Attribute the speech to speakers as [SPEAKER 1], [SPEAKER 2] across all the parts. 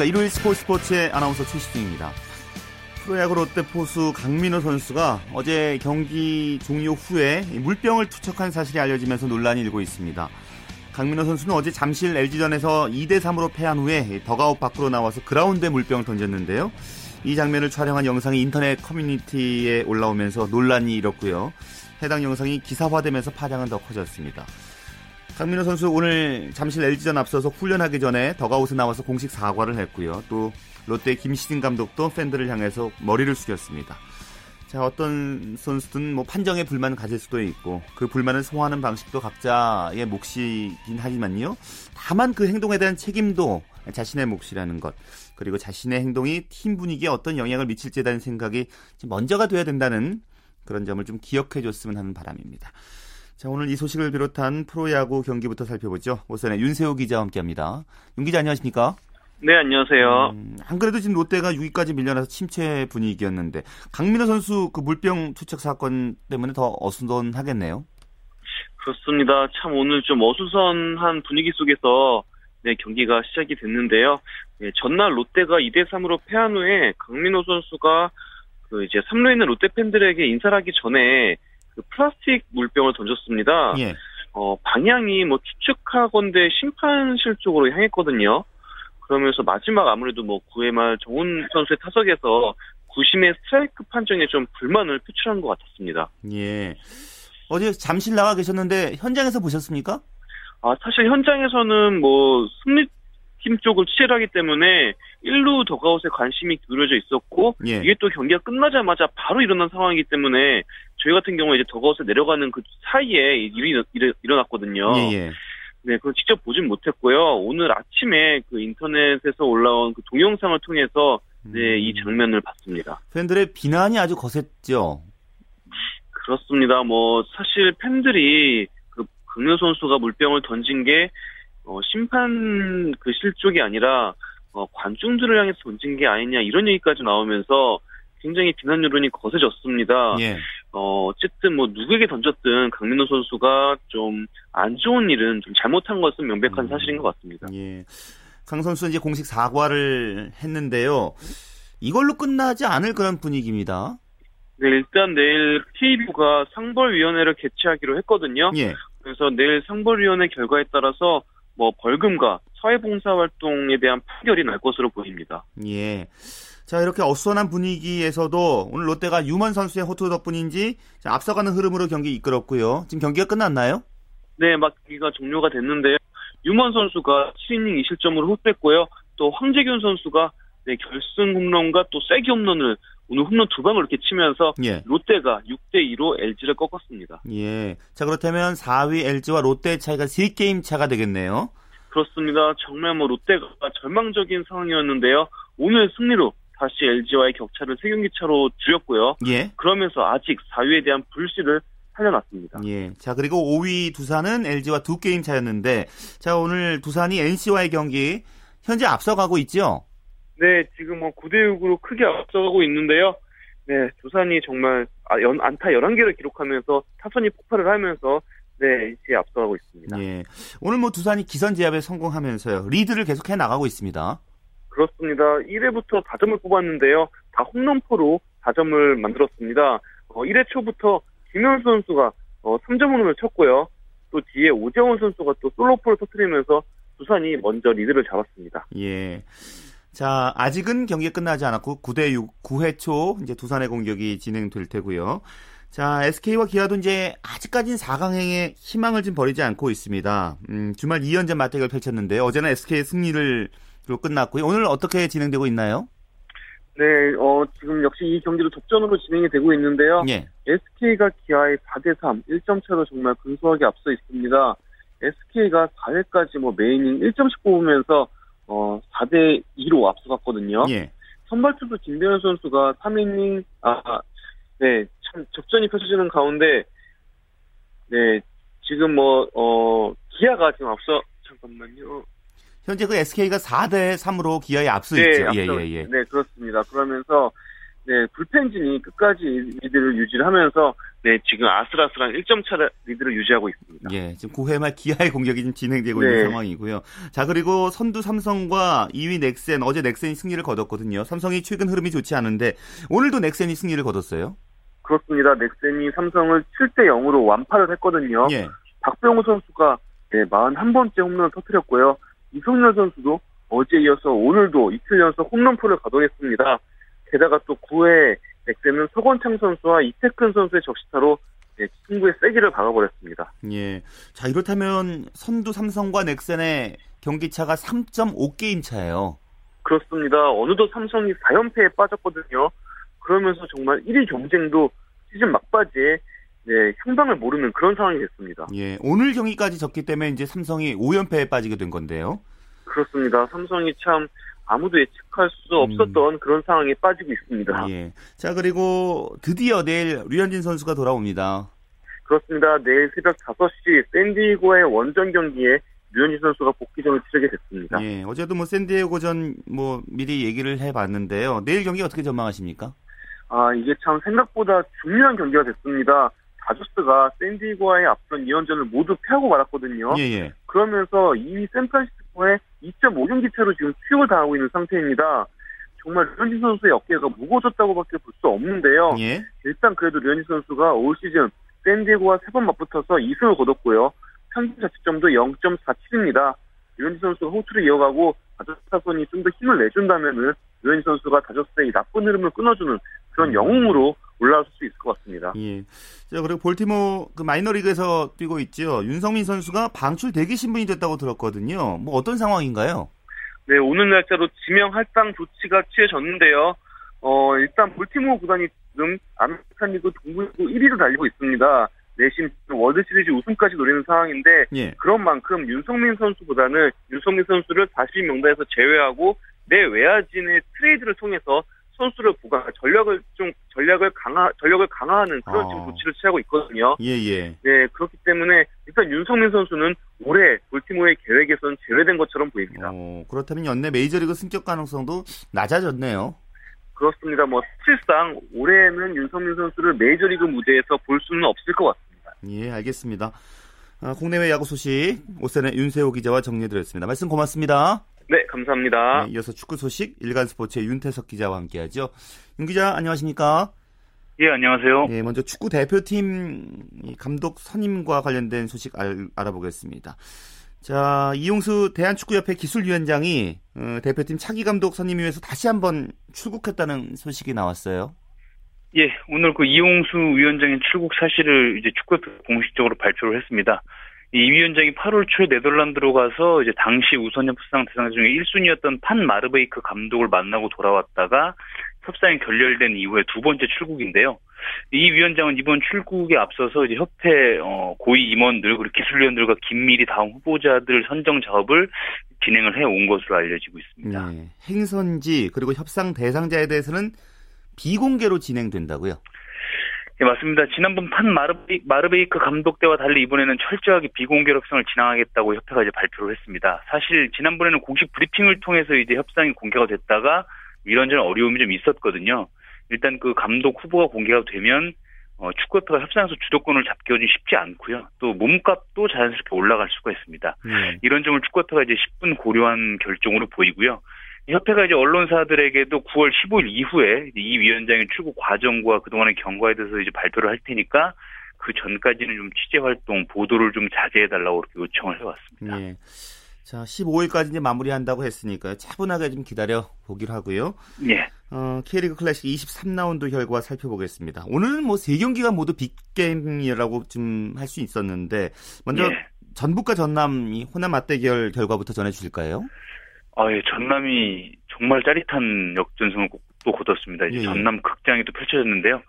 [SPEAKER 1] 안녕하십니까. 일요일 스포츠 스포츠의 아나운서 최시중입니다. 프로야구 롯데 포수 강민호 선수가 어제 경기 종료 후에 물병을 투척한 사실이 알려지면서 논란이 일고 있습니다. 강민호 선수는 어제 잠실 LG전에서 2대3으로 패한 후에 더가웃 밖으로 나와서 그라운드에 물병을 던졌는데요. 이 장면을 촬영한 영상이 인터넷 커뮤니티에 올라오면서 논란이 일었고요. 해당 영상이 기사화되면서 파장은 더 커졌습니다. 강민호 선수 오늘 잠실 LG전 앞서서 훈련하기 전에 더가웃에 나와서 공식 사과를 했고요. 또 롯데 김시진 감독도 팬들을 향해서 머리를 숙였습니다. 자, 어떤 선수든 뭐 판정에 불만 가질 수도 있고 그 불만을 소화하는 방식도 각자의 몫이긴 하지만요. 다만 그 행동에 대한 책임도 자신의 몫이라는 것 그리고 자신의 행동이 팀 분위기에 어떤 영향을 미칠지에 대한 생각이 먼저가 돼야 된다는 그런 점을 좀 기억해 줬으면 하는 바람입니다. 자, 오늘 이 소식을 비롯한 프로야구 경기부터 살펴보죠. 우선에 윤세호 기자와 함께합니다. 윤 기자 안녕하십니까?
[SPEAKER 2] 네, 안녕하세요. 음,
[SPEAKER 1] 안 그래도 지금 롯데가 6위까지 밀려나서 침체 분위기였는데 강민호 선수 그 물병 투척 사건 때문에 더 어수선하겠네요.
[SPEAKER 2] 그렇습니다. 참 오늘 좀 어수선한 분위기 속에서 네, 경기가 시작이 됐는데요. 네, 전날 롯데가 2대 3으로 패한 후에 강민호 선수가 그 이제 3루에 있는 롯데 팬들에게 인사를 하기 전에 그 플라스틱 물병을 던졌습니다. 예. 어, 방향이 뭐 추측하건대 심판실 쪽으로 향했거든요. 그러면서 마지막 아무래도 뭐 9회 말 정훈 선수의 타석에서 구심의 스트라이크 판정에 좀 불만을 표출한 것 같았습니다.
[SPEAKER 1] 예. 어제 잠실 나가 계셨는데 현장에서 보셨습니까?
[SPEAKER 2] 아, 사실 현장에서는 뭐 승리 팀 쪽을 취재를 하기 때문에 1루 더가웃에 관심이 기울어져 있었고 예. 이게 또 경기가 끝나자마자 바로 일어난 상황이기 때문에 저희 같은 경우에 이제 더가웃에 내려가는 그 사이에 일이 일어났거든요. 예, 예. 네, 그걸 직접 보진 못했고요. 오늘 아침에 그 인터넷에서 올라온 그 동영상을 통해서 네, 이 음. 장면을 봤습니다.
[SPEAKER 1] 팬들의 비난이 아주 거셌죠.
[SPEAKER 2] 그렇습니다. 뭐 사실 팬들이 그 강민 선수가 물병을 던진 게 어, 심판 그 실족이 아니라 어, 관중들을 향해서 던진 게 아니냐 이런 얘기까지 나오면서 굉장히 비난 여론이 거세졌습니다. 예. 어, 어쨌든 뭐 누구에게 던졌든 강민호 선수가 좀 안 좋은 일은 좀 잘못한 것은 명백한 음. 사실인 것 같습니다.
[SPEAKER 1] 예. 강 선수 이제 공식 사과를 했는데요. 이걸로 끝나지 않을 그런 분위기입니다.
[SPEAKER 2] 네, 일단 내일 KBO가 상벌위원회를 개최하기로 했거든요. 예. 그래서 내일 상벌위원회 결과에 따라서 뭐 벌금과 사회봉사활동에 대한 판결이 날 것으로 보입니다.
[SPEAKER 1] 예. 자, 이렇게 어수선한 분위기에서도 오늘 롯데가 유먼 선수의 호투 덕분인지 앞서가는 흐름으로 경기 이끌었고요. 지금 경기가 끝났나요?
[SPEAKER 2] 네, 막기가 종료가 됐는데요. 유먼 선수가 7이닝 2실점으로 흡했고요. 또 황재균 선수가 네, 결승 홈런과 또 세기 홈런을 오늘 홈런 두 방을 이렇게 치면서 예. 롯데가 6대 2로 LG를 꺾었습니다.
[SPEAKER 1] 예. 자, 그렇다면 4위 LG와 롯데 차이가 3게임 차가 되겠네요.
[SPEAKER 2] 그렇습니다. 정말 뭐 롯데가 절망적인 상황이었는데요. 오늘 승리로 다시 LG와의 격차를 3경기 차로 줄였고요. 예. 그러면서 아직 4위에 대한 불씨를 살려놨습니다.
[SPEAKER 1] 예. 자, 그리고 5위 두산은 LG와 두 게임 차였는데, 자, 오늘 두산이 NC와의 경기, 현재 앞서가고 있죠?
[SPEAKER 2] 네, 지금 뭐 9대6으로 크게 앞서가고 있는데요. 네, 두산이 정말 아, 연, 안타 11개를 기록하면서 타선이 폭발을 하면서 네, 이제 앞서가고 있습니다.
[SPEAKER 1] 예. 오늘 뭐 두산이 기선 제압에 성공하면서요. 리드를 계속해 나가고 있습니다.
[SPEAKER 2] 그렇습니다. 1회부터 4점을 뽑았는데요. 다 홈런포로 4점을 만들었습니다. 어, 1회 초부터 김현 선수가 어, 3점 홈런을 쳤고요. 또 뒤에 오재원 선수가 또 솔로포를 터뜨리면서 두산이 먼저 리드를 잡았습니다.
[SPEAKER 1] 예. 자, 아직은 경기가 끝나지 않았고 9대 6, 9회 초 이제 두산의 공격이 진행될 테고요. 자, SK와 기아도 이제 아직까지는 4강행에 희망을 좀 버리지 않고 있습니다. 음, 주말 2연전 맞대결 펼쳤는데 어제는 SK의 승리를 로 끝났고요. 오늘 어떻게 진행되고 있나요?
[SPEAKER 2] 네, 어, 지금 역시 이 경기도 독전으로 진행이 되고 있는데요. 예. SK가 기아의 4대3, 1점 차로 정말 근소하게 앞서 있습니다. SK가 4회까지 뭐 메이닝 1점씩 뽑으면서 어, 4대 2로 앞서갔거든요. 예. 선발 투수 김대현 선수가 3이닝 아, 네, 참 적전이 펼쳐지는 가운데 네, 지금 뭐 어, 기아가 지금 앞서 잠깐만요.
[SPEAKER 1] 현재 그 SK가 4대 3으로 기아에 앞서
[SPEAKER 2] 네,
[SPEAKER 1] 있죠.
[SPEAKER 2] 예, 예, 예. 네, 그렇습니다. 그러면서 네, 불펜진이 끝까지 리드를 유지를 하면서 네, 지금 아슬아슬한 1점 차 리드를 유지하고 있습니다.
[SPEAKER 1] 예, 지금 9회 말 기아의 공격이 좀 진행되고 네. 있는 상황이고요. 자, 그리고 선두 삼성과 2위 넥센, 어제 넥센이 승리를 거뒀거든요. 삼성이 최근 흐름이 좋지 않은데 오늘도 넥센이 승리를 거뒀어요.
[SPEAKER 2] 그렇습니다. 넥센이 삼성을 7대 0으로 완파를 했거든요. 예. 박병호 선수가 네, 41번째 홈런을 터뜨렸고요. 이성열 선수도 어제 이어서 오늘도 이틀 연속 홈런포를 가동했습니다. 게다가 또 9회 넥센은 서건창 선수와 이태근 선수의 적시타로 네, 승부의 세기를 박아버렸습니다.
[SPEAKER 1] 예. 자, 이렇다면 선두 삼성과 넥센의 경기차가 3.5게임 차예요.
[SPEAKER 2] 그렇습니다. 어느덧 삼성이 4연패에 빠졌거든요. 그러면서 정말 1위 경쟁도 시즌 막바지에 네, 형방을 모르는 그런 상황이 됐습니다.
[SPEAKER 1] 예, 오늘 경기까지 졌기 때문에 이제 삼성이 5연패에 빠지게 된 건데요.
[SPEAKER 2] 그렇습니다. 삼성이 참 아무도 예측할 수 없었던 음. 그런 상황에 빠지고 있습니다.
[SPEAKER 1] 예. 자, 그리고 드디어 내일 류현진 선수가 돌아옵니다.
[SPEAKER 2] 그렇습니다. 내일 새벽 5시 샌디에고의 원정 경기에 류현진 선수가 복귀전을 치르게 됐습니다.
[SPEAKER 1] 예. 어제도 뭐 샌디에고전 뭐 미리 얘기를 해 봤는데요. 내일 경기 어떻게 전망하십니까?
[SPEAKER 2] 아, 이게 참 생각보다 중요한 경기가 됐습니다. 다저스가 샌디에고와의 앞선 2연전을 모두 패하고 말았거든요. 예, 예. 그러면서 2위 샌프란시스코에 2.5경기 차로 지금 수육을 당하고 있는 상태입니다. 정말 류현진 선수의 어깨가 무거워졌다고밖에 볼 수 없는데요. 예? 일단 그래도 류현진 선수가 올 시즌 샌디에고와 세 번 맞붙어서 2승을 거뒀고요. 평균 자책점도 0.47입니다. 류현진 선수가 호투를 이어가고 다저스 타선이 좀 더 힘을 내준다면은 류현진 선수가 다저스의 나쁜 흐름을 끊어주는 그런 음. 영웅으로 올라설 수 있을 것 같습니다.
[SPEAKER 1] 예. 자, 그리고 볼티모 그 마이너리그에서 뛰고 있죠. 윤성민 선수가 방출 대기 신분이 됐다고 들었거든요. 뭐 어떤 상황인가요?
[SPEAKER 2] 네, 오늘 날짜로 지명 할당 조치가 취해졌는데요. 어, 일단 볼티모어 구단이 지금 아메리칸 리그 동부리그 1위로 달리고 있습니다. 내심 월드 시리즈 우승까지 노리는 상황인데 예. 그런 만큼 윤석민 선수보다는 윤석민 선수를 40인 명단에서 제외하고 내 외야진의 트레이드를 통해서 선수를 보강, 전력을 좀 전략을 강화 전력을 강화하는 그런 지금 아. 조치를 취하고 있거든요.
[SPEAKER 1] 예 예.
[SPEAKER 2] 네 그렇기 때문에 일단 윤석민 선수는 올해 볼티모어의 계획에선 제외된 것처럼 보입니다. 어,
[SPEAKER 1] 그렇다면 연내 메이저리그 승격 가능성도 낮아졌네요.
[SPEAKER 2] 그렇습니다. 뭐 실상 올해는 윤성민 선수를 메이저리그 무대에서 볼 수는 없을 것 같습니다.
[SPEAKER 1] 예 알겠습니다. 아, 국내외 야구 소식 오세의 윤세호 기자와 정리해드렸습니다. 말씀 고맙습니다.
[SPEAKER 2] 네, 감사합니다. 네,
[SPEAKER 1] 이어서 축구 소식 일간 스포츠의 윤태석 기자와 함께하죠. 윤 기자 안녕하십니까?
[SPEAKER 3] 예, 안녕하세요.
[SPEAKER 1] 네, 먼저 축구 대표팀 감독 선임과 관련된 소식 알, 아보겠습니다 자, 이용수 대한축구협회 기술위원장이 어, 대표팀 차기 감독 선임 위해서 다시 한번 출국했다는 소식이 나왔어요.
[SPEAKER 3] 예, 오늘 그 이용수 위원장의 출국 사실을 이제 축구협회 공식적으로 발표를 했습니다. 이 위원장이 8월 초에 네덜란드로 가서 이제 당시 우선 협상 대상 중에 1순위였던 판 마르베이크 감독을 만나고 돌아왔다가 협상이 결렬된 이후에 두 번째 출국인데요. 이 위원장은 이번 출국에 앞서서 이제 협회 어, 고위 임원들 그리고 기술위원들과 긴밀히 다음 후보자들 선정 작업을 진행을 해 온 것으로 알려지고 있습니다. 네,
[SPEAKER 1] 행선지 그리고 협상 대상자에 대해서는 비공개로 진행된다고요?
[SPEAKER 3] 네, 맞습니다. 지난번 판 마르베이, 마르베이크 감독 때와 달리 이번에는 철저하게 비공개 협상을 진행하겠다고 협회가 이제 발표를 했습니다. 사실 지난번에는 공식 브리핑을 통해서 이제 협상이 공개가 됐다가 이런저런 어려움이 좀 있었거든요. 일단 그 감독 후보가 공개가 되면 어, 축구협회가 협상에서 주도권을 잡기가 좀 쉽지 않고요. 또 몸값도 자연스럽게 올라갈 수가 있습니다. 네. 이런 점을 축구협회가 이제 10분 고려한 결정으로 보이고요. 협회가 이제 언론사들에게도 9월 15일 이후에 이 위원장의 출국 과정과 그동안의 경과에 대해서 이제 발표를 할 테니까 그 전까지는 좀 취재 활동 보도를 좀 자제해 달라고 그렇게 요청을 해왔습니다. 네.
[SPEAKER 1] 자, 15일까지 이제 마무리한다고 했으니까요. 차분하게 좀 기다려 보기로 하고요. 예. 어, K리그 클래식 23라운드 결과 살펴보겠습니다. 오늘은 뭐 세 경기가 모두 빅게임이라고 좀 할 수 있었는데 먼저 예. 전북과 전남이 호남 맞대결 결과부터 전해 주실까요?
[SPEAKER 3] 아, 예, 전남이 정말 짜릿한 역전승을 또 거뒀습니다. 이제 예. 전남 극장이 또 펼쳐졌는데요.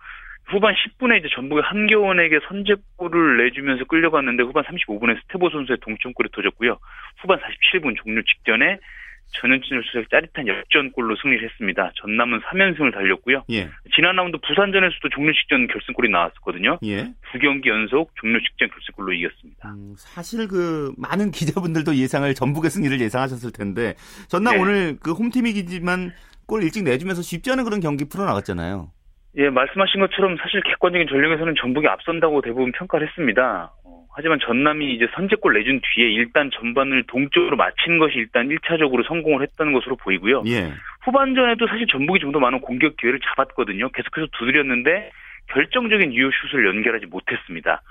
[SPEAKER 3] 후반 10분에 이제 전북의 한겨원에게 선제골을 내주면서 끌려갔는데 후반 35분에 스테보 선수의 동점골이 터졌고요. 후반 47분 종료 직전에 전현진 선수의 짜릿한 역전골로 승리를 했습니다. 전남은 3연승을 달렸고요. 예. 지난 라운드 부산전에서도 종료 직전 결승골이 나왔었거든요. 예. 두 경기 연속 종료 직전 결승골로 이겼습니다. 음,
[SPEAKER 1] 사실 그 많은 기자분들도 예상을 전북의 승리를 예상하셨을 텐데 전남 네. 오늘 그 홈팀이기지만 골 일찍 내주면서 쉽지 않은 그런 경기 풀어나갔잖아요.
[SPEAKER 3] 예, 말씀하신 것처럼 사실 객관적인 전력에서는 전북이 앞선다고 대부분 평가를 했습니다. 어, 하지만 전남이 이제 선제골 내준 뒤에 일단 전반을 동쪽으로 마친 것이 일단 1차적으로 성공을 했다는 것으로 보이고요.
[SPEAKER 1] 예.
[SPEAKER 3] 후반전에도 사실 전북이 좀 더 많은 공격 기회를 잡았거든요. 계속해서 두드렸는데 결정적인 유효 슛을 연결하지 못했습니다.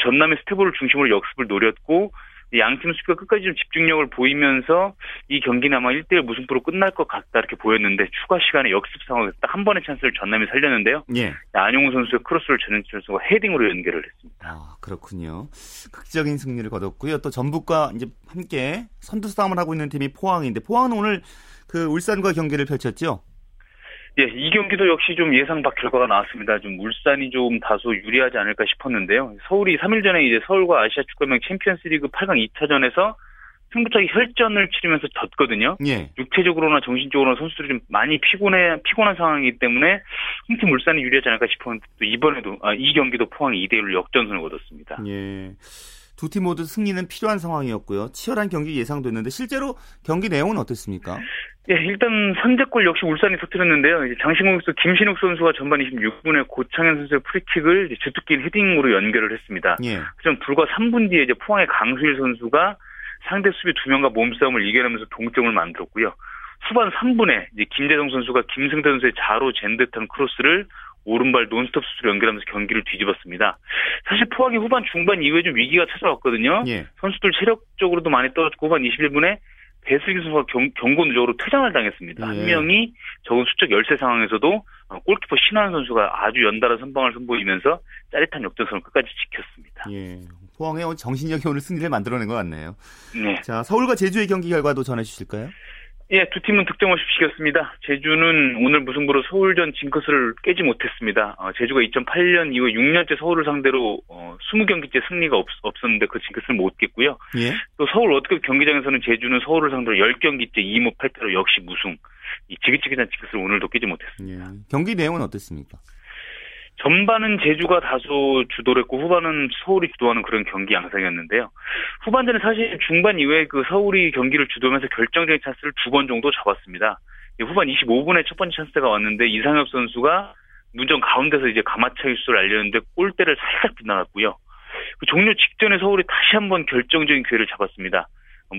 [SPEAKER 3] 전남은 스테보를 중심으로 역습을 노렸고 양팀 수비가 끝까지 좀 집중력을 보이면서 이 경기는 아마 1대1 무승부로 끝날 것 같다 이렇게 보였는데 추가 시간에 역습 상황에서 딱 한 번의 찬스를 전남이 살렸는데요.
[SPEAKER 1] 예.
[SPEAKER 3] 안용우 선수의 크로스를 전현철 선수가 헤딩으로 연결을 했습니다.
[SPEAKER 1] 아, 그렇군요. 극적인 승리를 거뒀고요. 또 전북과 이제 함께 선두 싸움을 하고 있는 팀이 포항인데 포항은 오늘 그 울산과 경기를 펼쳤죠.
[SPEAKER 3] 예, 이 경기도 역시 좀 예상 밖 결과가 나왔습니다. 좀 울산이 좀 다소 유리하지 않을까 싶었는데요. 서울이 3일 전에 이제 서울과 아시아 축구연맹 챔피언스리그 8강 2차전에서 승부차기 혈전을 치르면서 졌거든요.
[SPEAKER 1] 예.
[SPEAKER 3] 육체적으로나 정신적으로나 선수들이 좀 많이 피곤해 피곤한 상황이기 때문에 홍팀 울산이 유리하지 않을까 싶었는데 또 이번에도 아, 이 경기도 포항이 2대 1로 역전승을 거뒀습니다.
[SPEAKER 1] 예. 두 팀 모두 승리는 필요한 상황이었고요. 치열한 경기 예상됐는데 실제로 경기 내용은 어땠습니까?
[SPEAKER 3] 예, 일단 선제골 역시 울산이 터뜨렸는데요. 장신 공격수 김신욱 선수가 전반 26분에 고창현 선수의 프리킥을 주특기 헤딩으로 연결을 했습니다.
[SPEAKER 1] 예.
[SPEAKER 3] 하지만 불과 3분 뒤에 이제 포항의 강수일 선수가 상대 수비 두 명과 몸싸움을 이겨내면서 동점을 만들었고요. 후반 3분에 이제 김재성 선수가 김승대 선수의 자로 잰 듯한 크로스를 오른발 논스톱 슛으로 연결하면서 경기를 뒤집었습니다. 사실 포항이 후반 중반 이후에 좀 위기가 찾아왔거든요.
[SPEAKER 1] 예.
[SPEAKER 3] 선수들 체력적으로도 많이 떨어졌고 후반 21분에 배슬기 선수가 경, 경고 누적으로 퇴장을 당했습니다.
[SPEAKER 1] 예.
[SPEAKER 3] 한 명이 적은 수적 열세 상황에서도 어, 골키퍼 신하현 선수가 아주 연달아 선방을 선보이면서 짜릿한 역전승을 끝까지 지켰습니다.
[SPEAKER 1] 예. 포항의 정신력이 오늘 승리를 만들어낸 것 같네요.
[SPEAKER 3] 네.
[SPEAKER 1] 자, 서울과 제주의 경기 결과도 전해 주실까요?
[SPEAKER 3] 예, 두 팀은 득점 없이 지켰습니다. 제주는 오늘 무승부로 서울전 징크스를 깨지 못했습니다. 어, 제주가 2008년 이후 6년째 서울을 상대로 어, 20경기째 승리가 없, 없었는데 그 징크스를 못 깼고요.
[SPEAKER 1] 예.
[SPEAKER 3] 또 서울 월드컵 경기장에서는 제주는 서울을 상대로 10경기째 2무 8패로 역시 무승. 이 지긋지긋한 징크스를 오늘도 깨지 못했습니다.
[SPEAKER 1] 예. 경기 내용은 어땠습니까?
[SPEAKER 3] 전반은 제주가 다소 주도를 했고 후반은 서울이 주도하는 그런 경기 양상이었는데요. 후반전에 사실 중반 이후에 그 서울이 경기를 주도하면서 결정적인 찬스를 두 번 정도 잡았습니다. 후반 25분에 첫 번째 찬스가 왔는데 이상엽 선수가 문전 가운데서 이제 가마차기 슛을 날렸는데 골대를 살짝 빗나갔고요. 그 종료 직전에 서울이 다시 한번 결정적인 기회를 잡았습니다.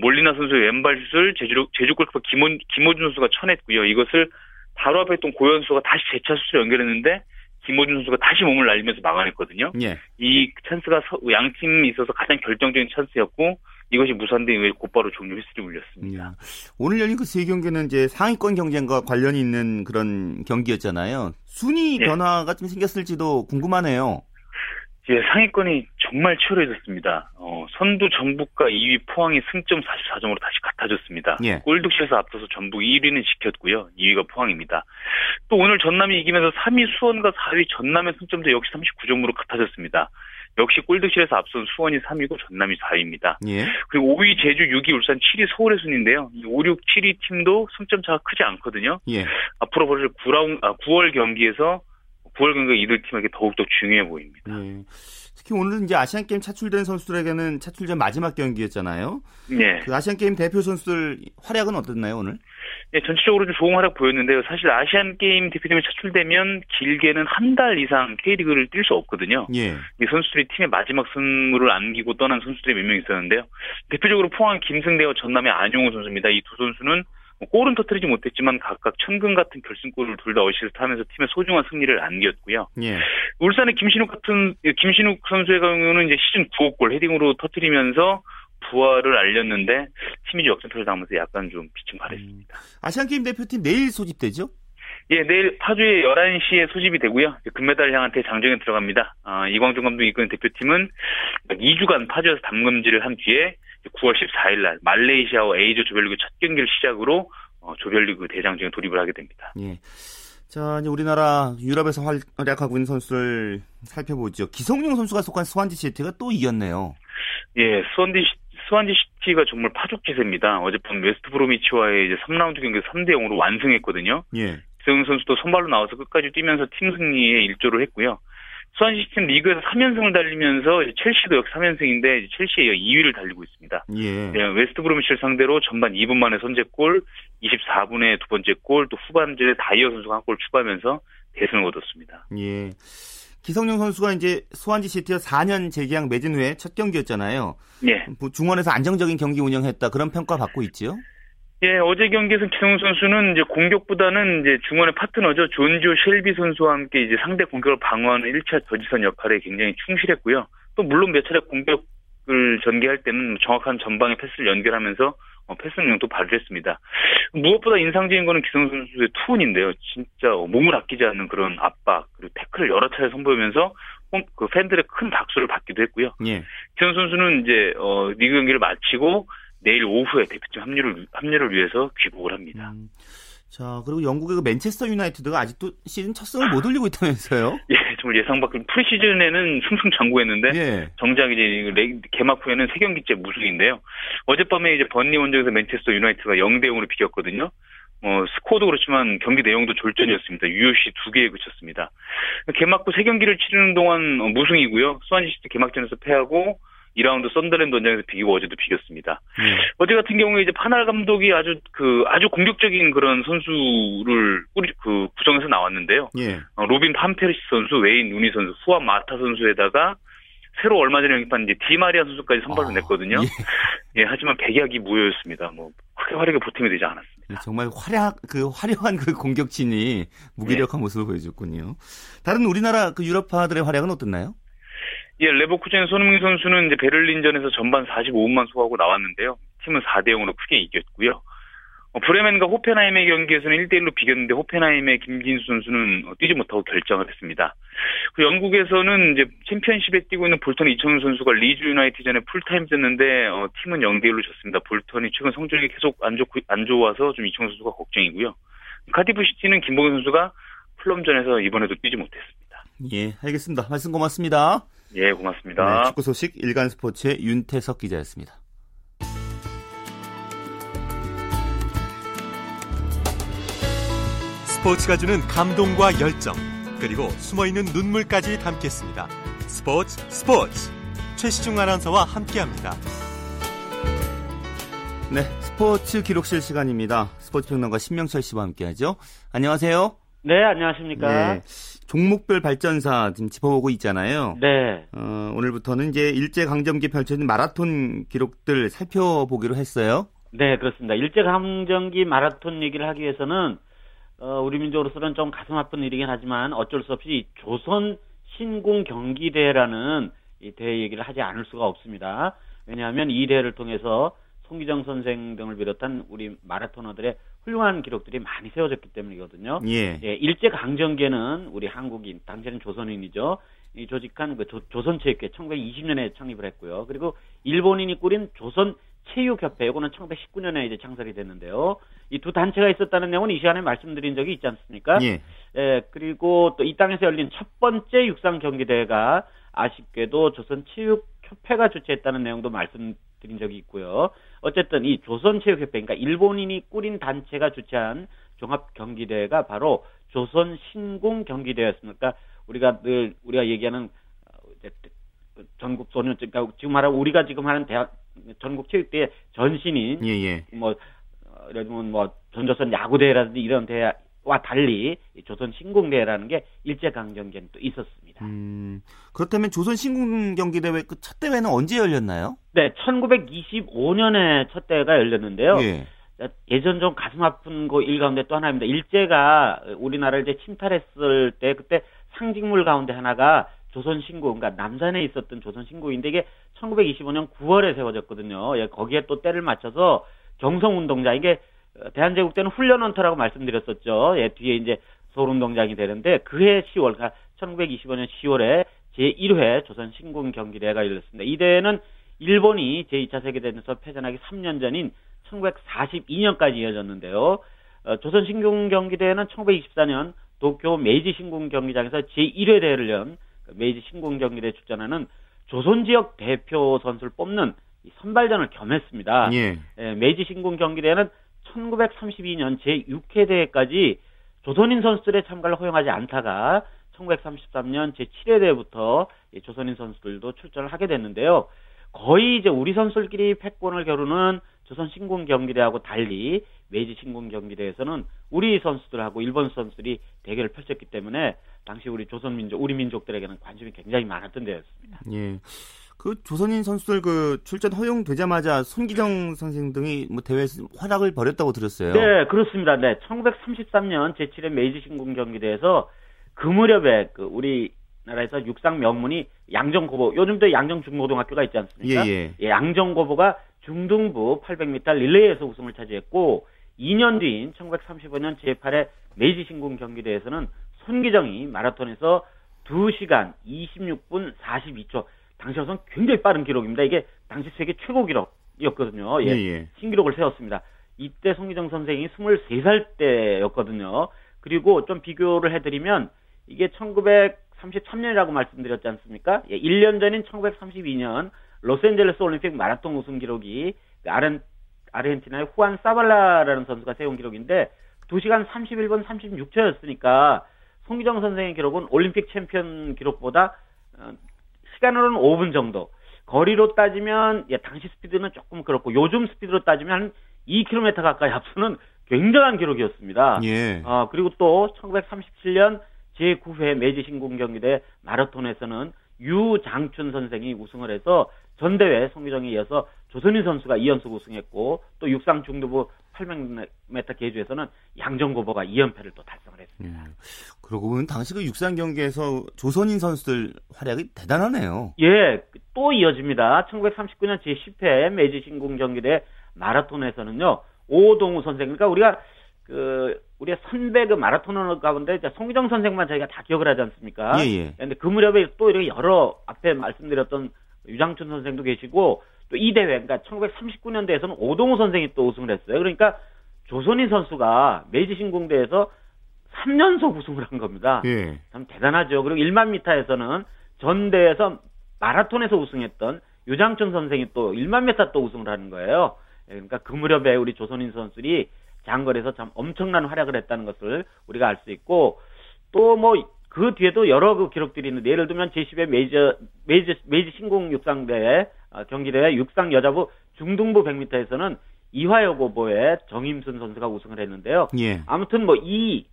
[SPEAKER 3] 몰리나 선수의 왼발 슛을 제주, 제주 골키퍼 김호, 김호준 선수가 쳐냈고요. 이것을 바로 앞에 있던 고현 수가 다시 재차 슛을 연결했는데 김호준 선수가 다시 몸을 날리면서 막아냈거든요.
[SPEAKER 1] 예.
[SPEAKER 3] 이 찬스가 양 팀이 있어서 가장 결정적인 찬스였고 이것이 무산된 이후에 곧바로 종료 휘슬이 울렸습니다.
[SPEAKER 1] 예. 오늘 열린 그 세 경기는 이제 상위권 경쟁과 관련이 있는 그런 경기였잖아요. 순위
[SPEAKER 3] 예.
[SPEAKER 1] 변화가 좀 생겼을지도 궁금하네요.
[SPEAKER 3] 예, 상위권이 정말 치열해졌습니다. 어, 선두 전북과 2위 포항이 승점 44점으로 다시 같아졌습니다.
[SPEAKER 1] 예.
[SPEAKER 3] 골득실에서 앞서서 전북 1위는 지켰고요. 2위가 포항입니다. 또 오늘 전남이 이기면서 3위 수원과 4위 전남의 승점도 역시 39점으로 같아졌습니다. 역시 골득실에서 앞선 수원이 3위고 전남이 4위입니다.
[SPEAKER 1] 예.
[SPEAKER 3] 그리고 5위 제주, 6위 울산, 7위 서울의 순인데요. 5, 6, 7위 팀도 승점 차가 크지 않거든요.
[SPEAKER 1] 예.
[SPEAKER 3] 앞으로 벌을 9라운, 아, 9월 경기에서 9월 경기가 이들 팀에게 더욱더 중요해 보입니다.
[SPEAKER 1] 예. 특히 오늘은 이제 아시안 게임 차출된 선수들에게는 차출전 마지막 경기였잖아요.
[SPEAKER 3] 네.
[SPEAKER 1] 그 아시안 게임 대표 선수들 활약은 어땠나요 오늘?
[SPEAKER 3] 예, 전체적으로 좀 좋은 활약 보였는데요. 사실 아시안 게임 대표팀에 차출되면 길게는 한 달 이상 K리그를 뛸 수 없거든요.
[SPEAKER 1] 예.
[SPEAKER 3] 이 선수들이 팀의 마지막 승리를 안기고 떠난 선수들이 몇 명 있었는데요. 대표적으로 포항 김승대와 전남의 안용우 선수입니다. 이 두 선수는 뭐 골은 터뜨리지 못했지만 각각 천금 같은 결승골을 둘 다 어시스트하면서 팀의 소중한 승리를 안겼고요.
[SPEAKER 1] 예.
[SPEAKER 3] 울산의 김신욱 같은 김신욱 선수의 경우는 이제 시즌 9호 골 헤딩으로 터뜨리면서 부활을 알렸는데 팀이 역전패를 당하면서 약간 좀 비침 가렸습니다.
[SPEAKER 1] 아시안 게임 대표팀 내일 소집되죠?
[SPEAKER 3] 예, 내일 파주에 11시에 소집이 되고요. 금메달을 향한 대장정에 들어갑니다. 아, 이광준 감독이 이끄는 대표팀은 2주간 파주에서 담금질을 한 뒤에 9월 14일 날 말레이시아와 A조 조별리그 첫 경기를 시작으로 어, 조별리그 대장정에 돌입을 하게 됩니다.
[SPEAKER 1] 예. 자, 이제 우리나라 유럽에서 활약하고 있는 선수를 살펴보죠. 기성용 선수가 속한 스완지 시티가 또 이겼네요.
[SPEAKER 3] 예, 수원디 스완지 시티가 정말 파죽지세입니다. 어젯밤 웨스트 브로미치와의 이제 3라운드 경기 3대 0으로 완승했거든요.
[SPEAKER 1] 예.
[SPEAKER 3] 기성용 선수도 선발로 나와서 끝까지 뛰면서 팀 승리에 일조를 했고요. 시티는 리그에서 3연승을 달리면서 첼시도 역시 3연승인데 이제 첼시에 이어 2위를 달리고 있습니다.
[SPEAKER 1] 예.
[SPEAKER 3] 예, 웨스트 브로미치를 상대로 전반 2분 만에 선제골, 24분에 두 번째 골, 또 후반전에 다이어 선수가 한 골 추가하면서 대승을 거뒀습니다.
[SPEAKER 1] 예. 기성용 선수가 이제 스완지 시티와 4년 재계약 맺은 후에 첫 경기였잖아요.
[SPEAKER 3] 예.
[SPEAKER 1] 뭐 중원에서 안정적인 경기 운영했다 그런 평가 받고 있지요.
[SPEAKER 3] 예, 어제 경기에서 기성용 선수는 이제 공격보다는 이제 중원의 파트너죠. 존조 셸비 선수와 함께 이제 상대 공격을 방어하는 1차 저지선 역할에 굉장히 충실했고요. 또 물론 몇 차례 공격을 전개할 때는 정확한 전방의 패스를 연결하면서 어, 패스 능력도 발휘했습니다. 무엇보다 인상적인 거는 기성 선수의 투혼인데요. 진짜 몸을 아끼지 않는 그런 압박 그리고 태클을 여러 차례 선보이면서 그 팬들의 큰 박수를 받기도 했고요.
[SPEAKER 1] 예.
[SPEAKER 3] 기성 선수는 이제 어, 리그 경기를 마치고 내일 오후에 대표팀 합류를 합류를 위해서 귀국을 합니다. 음,
[SPEAKER 1] 자 그리고 영국의 그 맨체스터 유나이티드가 아직도 시즌 첫 승을 못 올리고 있다면서요?
[SPEAKER 3] 예, 정말 예상 밖의 프리시즌에는 승승장구했는데 예. 정작 이제 개막 후에는 세 경기째 무승인데요. 어젯밤에 이제 번리 원정에서 맨체스터 유나이티드가 0대 0으로 비겼거든요. 어, 스코어도 그렇지만 경기 내용도 졸전이었습니다. UFC 두 개에 그쳤습니다. 개막 후 세 경기를 치르는 동안 어, 무승이고요. 스완시티 개막전에서 패하고 2라운드 썬더랜드 원정에서 비기고 어제도 비겼습니다. 네. 어제 같은 경우에 이제 판할 감독이 아주 그 아주 공격적인 그런 선수를 꾸리 그 구성해서 나왔는데요. 예. 어, 로빈 판페르시 선수, 웨인 루니 선수, 후안 마타 선수에다가 새로 얼마 전에 영입한 이제 디마리아 선수까지 선발을 아, 냈거든요. 예. 예. 하지만 백약이 무효였습니다. 뭐 크게 활약에 보탬이 되지 않았습니다.
[SPEAKER 1] 네, 정말 활약 그 화려한 그 공격진이 무기력한 네. 모습을 보여줬군요. 다른 우리나라 그 유럽파들의 활약은 어떻나요?
[SPEAKER 3] 예, 레버쿠젠 손흥민 선수는 이제 베를린전에서 전반 45분만 소화하고 나왔는데요. 팀은 4대 0으로 크게 이겼고요. 어, 브레멘과 호펜하임의 경기에서는 1대1로 비겼는데 호펜하임의 김진수 선수는 어, 뛰지 못하고 결정을 했습니다. 그 영국에서는 이제 챔피언십에 뛰고 있는 볼턴 이청용 선수가 리즈 유나이티전에 풀타임 뛰었는데 어, 팀은 0대1로 졌습니다. 볼턴이 최근 성적이 계속 안, 좋, 안 좋아서 좀 이청용 선수가 걱정이고요. 카디프 시티는 김보경 선수가 풀럼전에서 이번에도 뛰지 못했습니다.
[SPEAKER 1] 예, 알겠습니다. 말씀 고맙습니다.
[SPEAKER 3] 예, 고맙습니다.
[SPEAKER 1] 네, 축구 소식 일간 스포츠의 윤태석 기자였습니다.
[SPEAKER 4] 스포츠가 주는 감동과 열정, 그리고 숨어있는 눈물까지 담겠습니다. 스포츠 스포츠 최시중 아나운서와 함께합니다.
[SPEAKER 1] 네, 스포츠 기록실 시간입니다. 스포츠 평론가 신명철 씨와 함께하죠. 안녕하세요.
[SPEAKER 5] 네, 안녕하십니까. 네,
[SPEAKER 1] 종목별 발전사 지금 짚어보고 있잖아요.
[SPEAKER 5] 네.
[SPEAKER 1] 어, 오늘부터는 이제 일제 강점기 펼쳐진 마라톤 기록들 살펴보기로 했어요.
[SPEAKER 5] 네, 그렇습니다. 일제 강점기 마라톤 얘기를 하기 위해서는 어, 우리 민족으로서는 좀 가슴 아픈 일이긴 하지만 어쩔 수 없이 조선 신궁 경기대라는 이 대회 얘기를 하지 않을 수가 없습니다. 왜냐하면 이 대회를 통해서 송기정 선생 등을 비롯한 우리 마라토너들의 훌륭한 기록들이 많이 세워졌기 때문이거든요.
[SPEAKER 1] 예.
[SPEAKER 5] 예 일제 강점기에는 우리 한국인, 당시에는 조선인이죠. 이 조직한 그 조, 선체육회 1920년에 창립을 했고요. 그리고 일본인이 꾸린 조선 체육협회, 이거는 1919년에 이제 창설이 됐는데요. 이 두 단체가 있었다는 내용은 이 시간에 말씀드린 적이 있지 않습니까?
[SPEAKER 1] 예.
[SPEAKER 5] 예 그리고 또 이 땅에서 열린 첫 번째 육상 경기 대회가 아쉽게도 조선 체육협회가 주최했다는 내용도 말씀 드린 적이 있고요. 어쨌든 이 조선체육협회, 그러니까 일본인이 꾸린 단체가 주최한 종합 경기대회가 바로 조선 신궁 경기대회였습니까? 우리가 늘 우리가 얘기하는 어, 전국 소년, 그러니까 지금 말하고 우리가 지금 하는 대학 전국 체육대회 전신인
[SPEAKER 1] 예, 예.
[SPEAKER 5] 뭐 예를 들면 뭐 전조선 야구대회라든지 이런 대회 와 달리 조선 신궁대회라는 게 일제 강점기에는 또 있었습니다.
[SPEAKER 1] 음, 그렇다면 조선 신궁경기 대회 그 첫 대회는 언제 열렸나요?
[SPEAKER 5] 네, 1925년에 첫 대회가 열렸는데요. 예. 예전 좀 가슴 아픈 거 일 가운데 또 하나입니다. 일제가 우리나라를 이제 침탈했을 때 그때 상징물 가운데 하나가 조선 신고, 그러니까 남산에 있었던 조선 신고인데 이게 1925년 9월에 세워졌거든요. 예, 거기에 또 때를 맞춰서 경성 운동자 이게 대한제국 때는 훈련원터라고 말씀드렸었죠. 예, 뒤에 이제 서울운동장이 되는데 그해 10월, 그러니까 1925년 10월에 제1회 조선 신궁 경기대회가 열렸습니다. 이 대회는 일본이 제2차 세계대전에서 패전하기 3년 전인 1942년까지 이어졌는데요. 어, 조선 신궁 경기대회는 1924년 도쿄 메이지 신궁 경기장에서 제1회 대회를 연 그 메이지 신궁 경기대회 출전하는 조선 지역 대표 선수를 뽑는 선발전을 겸했습니다.
[SPEAKER 1] 예.
[SPEAKER 5] 예, 메이지 신궁 경기대회는 1932년 제6회 대회까지 조선인 선수들의 참가를 허용하지 않다가 1933년 제7회 대회부터 조선인 선수들도 출전을 하게 됐는데요. 거의 이제 우리 선수들끼리 패권을 겨루는 조선 신궁 경기대회하고 달리 메이지 신궁 경기대회에서는 우리 선수들하고 일본 선수들이 대결을 펼쳤기 때문에 당시 우리 조선 민족, 우리 민족들에게는 관심이 굉장히 많았던 데였습니다.
[SPEAKER 1] 예. 그 조선인 선수들 그 출전 허용되자마자 손기정 선생 등이 뭐 대회에서 활약을 벌였다고 들었어요.
[SPEAKER 5] 네, 그렇습니다. 네, 1933년 제7회 메이지 신궁 경기대에서 그 무렵에 그 우리 나라에서 육상 명문이 양정고보, 요즘도 양정중고등학교가 있지 않습니까?
[SPEAKER 1] 예, 예.
[SPEAKER 5] 예, 양정고보가 중등부 800m 릴레이에서 우승을 차지했고 2년 뒤인 1935년 제8회 메이지 신궁 경기대에서는 손기정이 마라톤에서 2시간 26분 42초 당시로선 굉장히 빠른 기록입니다. 이게 당시 세계 최고 기록이었거든요. 예, 예, 예. 신기록을 세웠습니다. 이때 손기정 선생이 23살 때였거든요. 그리고 좀 비교를 해드리면 이게 1933년이라고 말씀드렸지 않습니까? 예, 1년 전인 1932년 로스앤젤레스 올림픽 마라톤 우승 기록이 그 아른, 아르헨티나의 후안 사발라라는 선수가 세운 기록인데 2시간 31분 36초였으니까 손기정 선생의 기록은 올림픽 챔피언 기록보다 어, 시간으로는 5분 정도. 거리로 따지면 예, 당시 스피드는 조금 그렇고 요즘 스피드로 따지면 한 2km 가까이 앞서는 굉장한 기록이었습니다.
[SPEAKER 1] 예.
[SPEAKER 5] 어, 그리고 또 1937년 제9회 메이지 신궁 경기대 마라톤에서는 유장춘 선생이 우승을 해서 전대회 송기정에 이어서 조선인 선수가 2연속 우승했고 또 육상 중도부 800m 계주에서는 양정고보가 2연패를 또 달성을 했습니다. 예.
[SPEAKER 1] 그러고 보면 당시 그 육상 경기에서 조선인 선수들 활약이 대단하네요.
[SPEAKER 5] 예, 또 이어집니다. 1939년 제10회 매지 신궁 경기대 마라톤에서는요. 오동우 선생, 그러니까 우리가 그 우리 의 선배 그 마라토너 가운데 송기정 선생만 저희가 다 기억을 하지 않습니까?
[SPEAKER 1] 예, 예.
[SPEAKER 5] 근데 그 무렵에 또 이렇게 여러 앞에 말씀드렸던 유장춘 선생도 계시고 또 이 대회 그러니까 1939년대에서는 오동우 선생이 또 우승을 했어요. 그러니까 조선인 선수가 메이지 신궁대에서 3연속 우승을 한 겁니다.
[SPEAKER 1] 예.
[SPEAKER 5] 참 대단하죠. 그리고 1만 미터에서는 전대에서 마라톤에서 우승했던 유장춘 선생이 또 1만 미터 또 우승을 하는 거예요. 예, 그러니까 그 무렵에 우리 조선인 선수들이 장거리에서 참 엄청난 활약을 했다는 것을 우리가 알 수 있고 또 뭐 그 뒤에도 여러 그 기록들이 있는데 예를 들면 제10회 메이저 메이저 메이지 신궁 육상대회 어, 경기대회 육상 여자부 중등부 100m에서는 이화여 고보의 정임순 선수가 우승을 했는데요.
[SPEAKER 1] 예.
[SPEAKER 5] 아무튼 뭐 이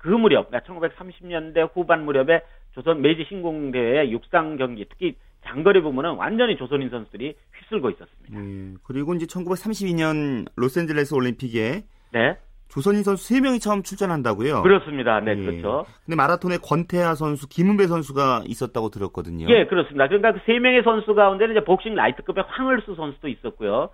[SPEAKER 5] 그 무렵, 그러니까 1930년대 후반 무렵에 조선 메이지 신궁대회 육상 경기, 특히 장거리 부문은 완전히 조선인 선수들이 휩쓸고 있었습니다.
[SPEAKER 1] 예. 그리고 이제 1932년 로스앤젤레스 올림픽에
[SPEAKER 5] 네.
[SPEAKER 1] 조선인 선수 3명이 처음 출전한다고요?
[SPEAKER 5] 그렇습니다. 네,
[SPEAKER 1] 예.
[SPEAKER 5] 그렇죠.
[SPEAKER 1] 근데 마라톤에 권태하 선수, 김은배 선수가 있었다고 들었거든요.
[SPEAKER 5] 예, 그렇습니다. 그러니까 그 3명의 선수 가운데는 이제 복싱 라이트급의 황을수 선수도 있었고요.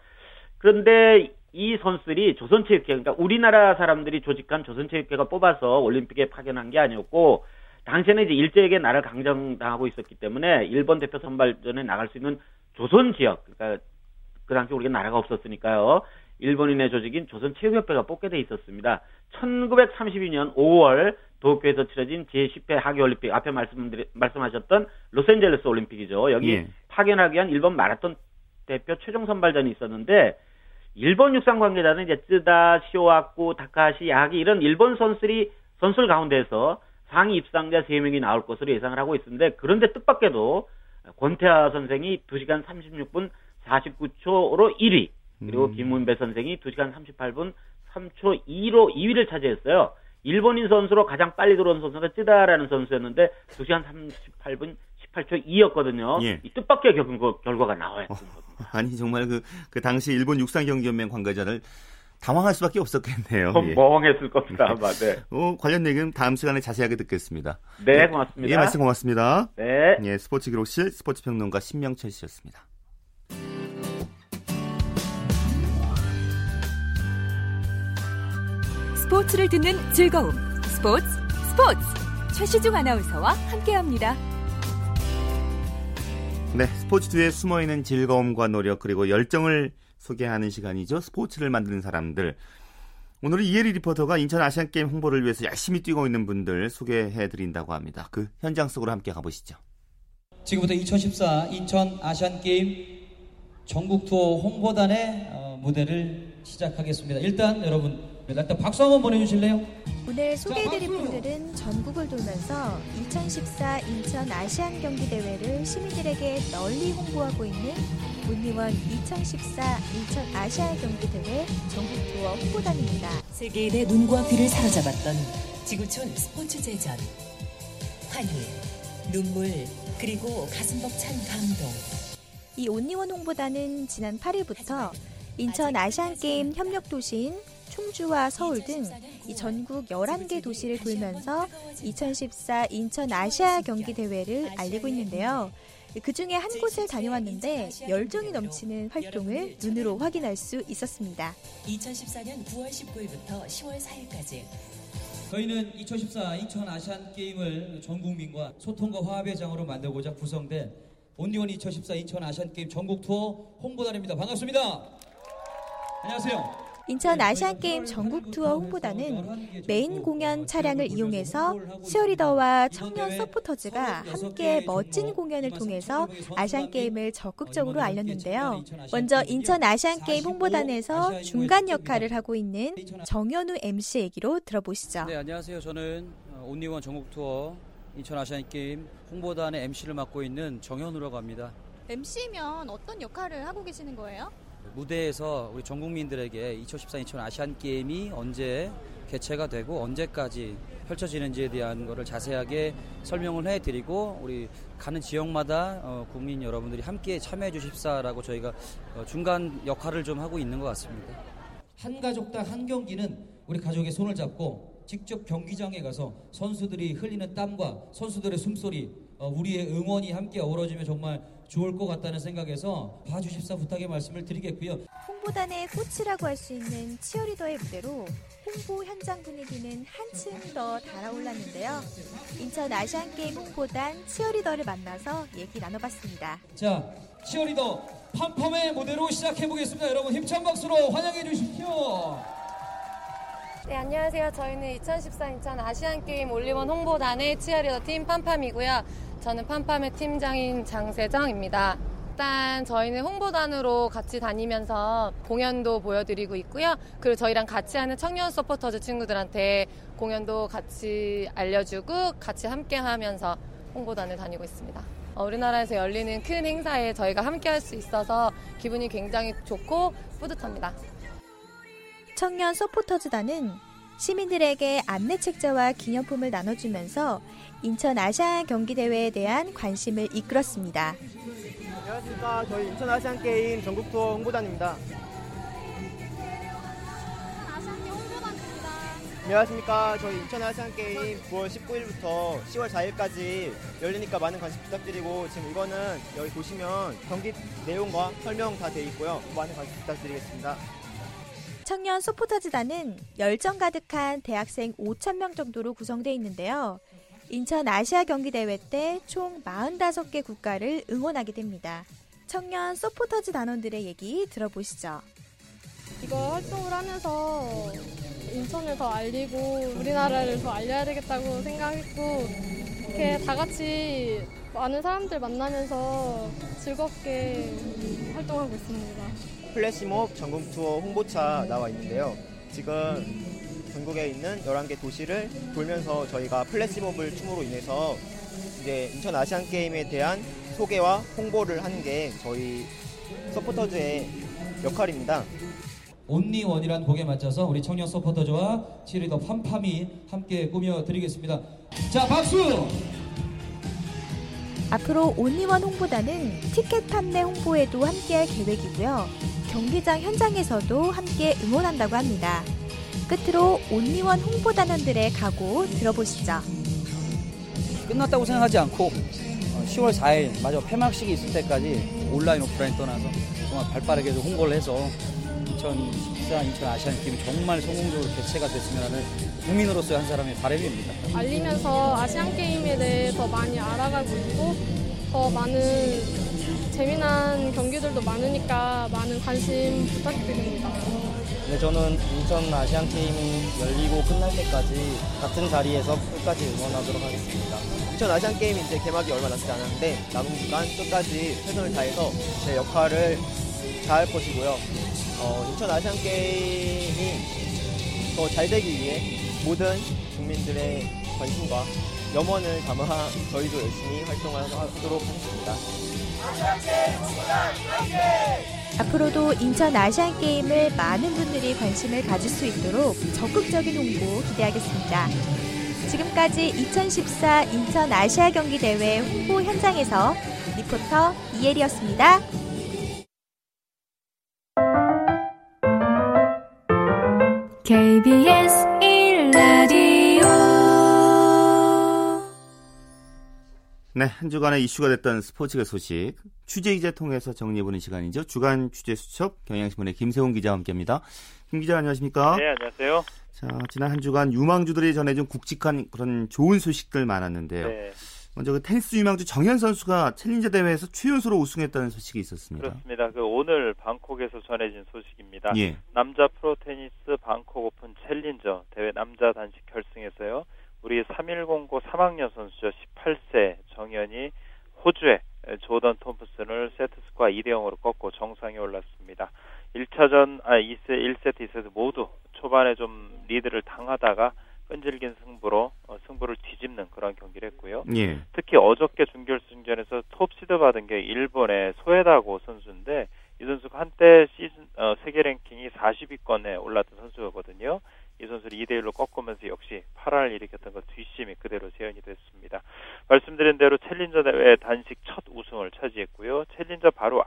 [SPEAKER 5] 그런데 이 선수들이 조선체육회, 그러니까 우리나라 사람들이 조직한 조선체육회가 뽑아서 올림픽에 파견한 게 아니었고, 당시에는 이제 일제에게 나라를 강정당하고 있었기 때문에 일본 대표 선발전에 나갈 수 있는 조선 지역, 그러니까 그 당시 우리가 나라가 없었으니까요. 일본인의 조직인 조선체육협회가 뽑게 돼 있었습니다. 1932년 5월 도쿄에서 치러진 제10회 하계올림픽 앞에 말씀드리, 말씀하셨던 로스앤젤레스 올림픽이죠. 여기
[SPEAKER 1] 예.
[SPEAKER 5] 파견하기 위한 일본 마라톤 대표 최종 선발전이 있었는데 일본 육상 관계자는 이제 쯔다, 시오아쿠, 다카시, 야기 이런 일본 선수들이 선수들 가운데서 상위 입상자 3명이 나올 것으로 예상을 하고 있었는데 그런데 뜻밖에도 권태하 선생이 2시간 36분 49초로 1위 그리고
[SPEAKER 1] 음.
[SPEAKER 5] 김문배 선생이 2시간 38분 3초 2로 2위를 차지했어요. 일본인 선수로 가장 빨리 들어온 선수가 쯔다라는 선수였는데 2시간 38분 18초 2였거든요.
[SPEAKER 1] 예.
[SPEAKER 5] 이 뜻밖의 결과, 결과가 했던 겁니다.
[SPEAKER 1] 아니 정말 그, 그 당시 일본 육상경기연맹 관계자를 당황할 수밖에 없었겠네요.
[SPEAKER 5] 좀
[SPEAKER 1] 예.
[SPEAKER 5] 멍했을 겁니다. 아마. 네.
[SPEAKER 1] 어, 관련 얘기는 다음 시간에 자세하게 듣겠습니다.
[SPEAKER 5] 네, 고맙습니다.
[SPEAKER 1] 예, 말씀 고맙습니다.
[SPEAKER 5] 네.
[SPEAKER 1] 예, 스포츠 기록실 스포츠 평론가 신명철 씨였습니다.
[SPEAKER 6] 스포츠를 듣는 즐거움. 스포츠, 스포츠. 최시중 아나운서와 함께합니다.
[SPEAKER 1] 네, 스포츠 뒤에 숨어 있는 즐거움과 노력 그리고 열정을 소개하는 시간이죠. 스포츠를 만드는 사람들. 오늘은 이혜리 리포터가 인천 아시안 게임 홍보를 위해서 열심히 뛰고 있는 분들 소개해 드린다고 합니다. 그 현장 속으로 함께 가보시죠.
[SPEAKER 7] 지금부터 2014 인천 아시안 게임 전국 투어 홍보단의 어, 무대를 시작하겠습니다. 일단 여러분 일단 박수 한번 보내주실래요?
[SPEAKER 8] 오늘 소개해드릴 분들은 전국을 돌면서 2014 인천 아시안 경기 대회를 시민들에게 널리 홍보하고 있는 본의원 2014 인천 아시안 경기 대회 전국 투어 홍보단입니다.
[SPEAKER 9] 세계인의 눈과 귀를 사로잡았던 지구촌 스포츠 제전. 환희, 눈물, 그리고 가슴 벅찬 감동.
[SPEAKER 8] 이 온리원 홍보단은 지난 8일부터 인천 아시안게임 협력도시인 충주와 서울 등 이 전국 11개 도시를 돌면서 2014 인천 아시아 경기 대회를 알리고 있는데요. 그 중에 한 곳을 다녀왔는데 열정이 넘치는 활동을 눈으로 확인할 수 있었습니다.
[SPEAKER 9] 2014년 9월 19일부터 10월 4일까지
[SPEAKER 7] 저희는 2014 인천 아시안 게임을 전 국민과 소통과 화합의 장으로 만들고자 구성된 Only One 2014 인천 아시안 게임 전국 투어 홍보단입니다. 반갑습니다. 안녕하세요.
[SPEAKER 8] 인천 아시안게임 전국 투어 홍보단은 메인 공연 차량을 이용해서 치어리더와 청년 서포터즈가 함께 멋진 공연을 통해서 아시안게임을 적극적으로 알렸는데요. 먼저 인천 아시안게임 홍보단에서 중간 역할을 하고 있는 정현우 MC 얘기로 들어보시죠.
[SPEAKER 10] 네, 안녕하세요. 저는 온리원 전국 투어 인천 아시안게임 홍보단의 MC를 맡고 있는 정현우라고 합니다.
[SPEAKER 11] MC면 어떤 역할을 하고 계시는 거예요?
[SPEAKER 10] 무대에서 우리 전 국민들에게 2014 인천 아시안 게임이 언제 개최가 되고 언제까지 펼쳐지는지에 대한 것을 자세하게 설명을 해드리고 우리 가는 지역마다 어, 국민 여러분들이 함께 참여해 주십사라고 저희가 어, 중간 역할을 좀 하고 있는 것 같습니다.
[SPEAKER 7] 한 가족당 한 경기는 우리 가족의 손을 잡고 직접 경기장에 가서 선수들이 흘리는 땀과 선수들의 숨소리 어, 우리의 응원이 함께 어우러지면 정말 좋을 것 같다는 생각에서 봐주십사 부탁의 말씀을 드리겠고요.
[SPEAKER 8] 홍보단의 꽃이라고 할 수 있는 치어리더의 무대로 홍보 현장 분위기는 한층 더 달아올랐는데요. 인천 아시안게임 홍보단 치어리더를 만나서 얘기 나눠봤습니다.
[SPEAKER 7] 자, 치어리더 팜팜의 무대로 시작해보겠습니다. 여러분 힘찬 박수로 환영해 주십시오.
[SPEAKER 12] 네, 안녕하세요. 저희는 2014 인천 아시안게임 Only One 홍보단의 치어리더 팀 팜팜이고요. 저는 팜팜의 팀장인 장세정입니다. 일단 저희는 홍보단으로 같이 다니면서 공연도 보여드리고 있고요. 그리고 저희랑 같이 하는 청년 서포터즈 친구들한테 공연도 같이 알려주고 같이 함께 하면서 홍보단을 다니고 있습니다. 어, 우리나라에서 열리는 큰 행사에 저희가 함께 할 수 있어서 기분이 굉장히 좋고 뿌듯합니다.
[SPEAKER 8] 청년 서포터즈단은 시민들에게 안내 책자와 기념품을 나눠주면서 인천 아시안 경기대회에 대한 관심을 이끌었습니다.
[SPEAKER 13] 안녕하십니까. 저희 인천 아시안 게임 전국 투어 홍보단입니다. 안녕하십니까. 저희 인천 아시안 게임 9월 19일부터 10월 4일까지 열리니까 많은 관심 부탁드리고 지금 이거는 여기 보시면 경기 내용과 설명 다 돼 있고요. 많은 관심 부탁드리겠습니다.
[SPEAKER 8] 청년 서포터즈단은 열정 가득한 대학생 5천명 정도로 구성되어 있는데요. 인천 아시아 경기 대회 때 총 45개 국가를 응원하게 됩니다. 청년 서포터즈 단원들의 얘기 들어보시죠.
[SPEAKER 14] 이거 활동을 하면서 인천을 더 알리고 우리나라를 더 알려야 되겠다고 생각했고 이렇게 다 같이 많은 사람들 만나면서 즐겁게 활동하고 있습니다.
[SPEAKER 13] 플래시몹 전국 투어 홍보차 나와 있는데요. 지금 전국에 있는 11개 도시를 돌면서 저희가 플래시몹을 춤으로 인해서 이제 인천 아시안 게임에 대한 소개와 홍보를 하는 게 저희 서포터즈의 역할입니다.
[SPEAKER 7] 온리원이란 곡에 맞춰서 우리 청년 서포터즈와 치리더 팜팜이 함께 꾸며드리겠습니다. 자, 박수!
[SPEAKER 8] 앞으로 온리원 홍보단은 티켓 판매 홍보에도 함께할 계획이고요. 경기장 현장에서도 함께 응원한다고 합니다. 끝으로 온리원 홍보단원들의 각오 들어보시죠.
[SPEAKER 10] 끝났다고 생각하지 않고 10월 어, 4일 마저 폐막식이 있을 때까지 온라인 오프라인 떠나서 정말 발빠르게 홍보를 해서 2014 인천 아시안 게임이 정말 성공적으로 개최가 됐으면 하는 국민으로서의 한 사람의 바람입니다.
[SPEAKER 14] 알리면서 아시안 게임에 대해 더 많이 알아가고 있고 더 많은 재미난 경기들도 많으니까 많은 관심 부탁드립니다.
[SPEAKER 13] 네, 저는 인천 아시안 게임이 열리고 끝날 때까지 같은 자리에서 끝까지 응원하도록 하겠습니다. 인천 아시안 게임이 이제 개막이 얼마 남지 않았는데 남은 기간 끝까지 최선을 다해서 제 역할을 잘할 것이고요. 어, 인천 아시안 게임이 더 잘 되기 위해 모든 국민들의 관심과 염원을 담아 저희도 열심히 활동을 하도록 하겠습니다.
[SPEAKER 8] 앞으로도 인천 아시안 게임을 많은 분들이 관심을 가질 수 있도록 적극적인 홍보 기대하겠습니다. 지금까지 2014 인천 아시아 경기 대회 홍보 현장에서 리포터 이혜리였습니다.
[SPEAKER 6] KBS 1라디오
[SPEAKER 1] 네, 한 주간의 이슈가 됐던 스포츠계 소식 취재 기자 통해서 정리해보는 시간이죠. 주간 취재 수첩 경향신문의 김세훈 기자와 함께합니다. 김 기자 안녕하십니까?
[SPEAKER 15] 네, 안녕하세요.
[SPEAKER 1] 자, 지난 한 주간 유망주들이 전해준 굵직한 그런 좋은 소식들 많았는데요. 네. 먼저 그 테니스 유망주 정현 선수가 챌린저 대회에서 최연소로 우승했다는 소식이 있었습니다.
[SPEAKER 15] 그렇습니다. 그 오늘 방콕에서 전해진 소식입니다. 예. 남자 프로 테니스 방콕 오픈 챌린저 대회 남자 단식 결승에서요. 우리 3109 3학년 선수죠. 18세 정현이 호주의 조던 톰프슨을 세트 스코어 2대 0으로 꺾고 정상에 올랐습니다. 1차전 아 2세 1세트 2세트 모두 초반에 좀 리드를 당하다가 끈질긴 승부로 어, 승부를 뒤집는 그런 경기를 했고요. 예. 특히 어저께 준결승전에서 톱시드 받은 게 일본의 소에다 고 선수인데 이 선수가 한때 시즌 어, 세계 랭킹이 40위권에 올랐던 선수거든요. 이 선수를 2대 1로 꺾으면서 역시 파란을 일으켰던 것 뒷심이 그대로 재현이 됐습니다. 말씀드린 대로 챌린저 대회 단식 첫 우승을 차지했고요. 챌린저 바로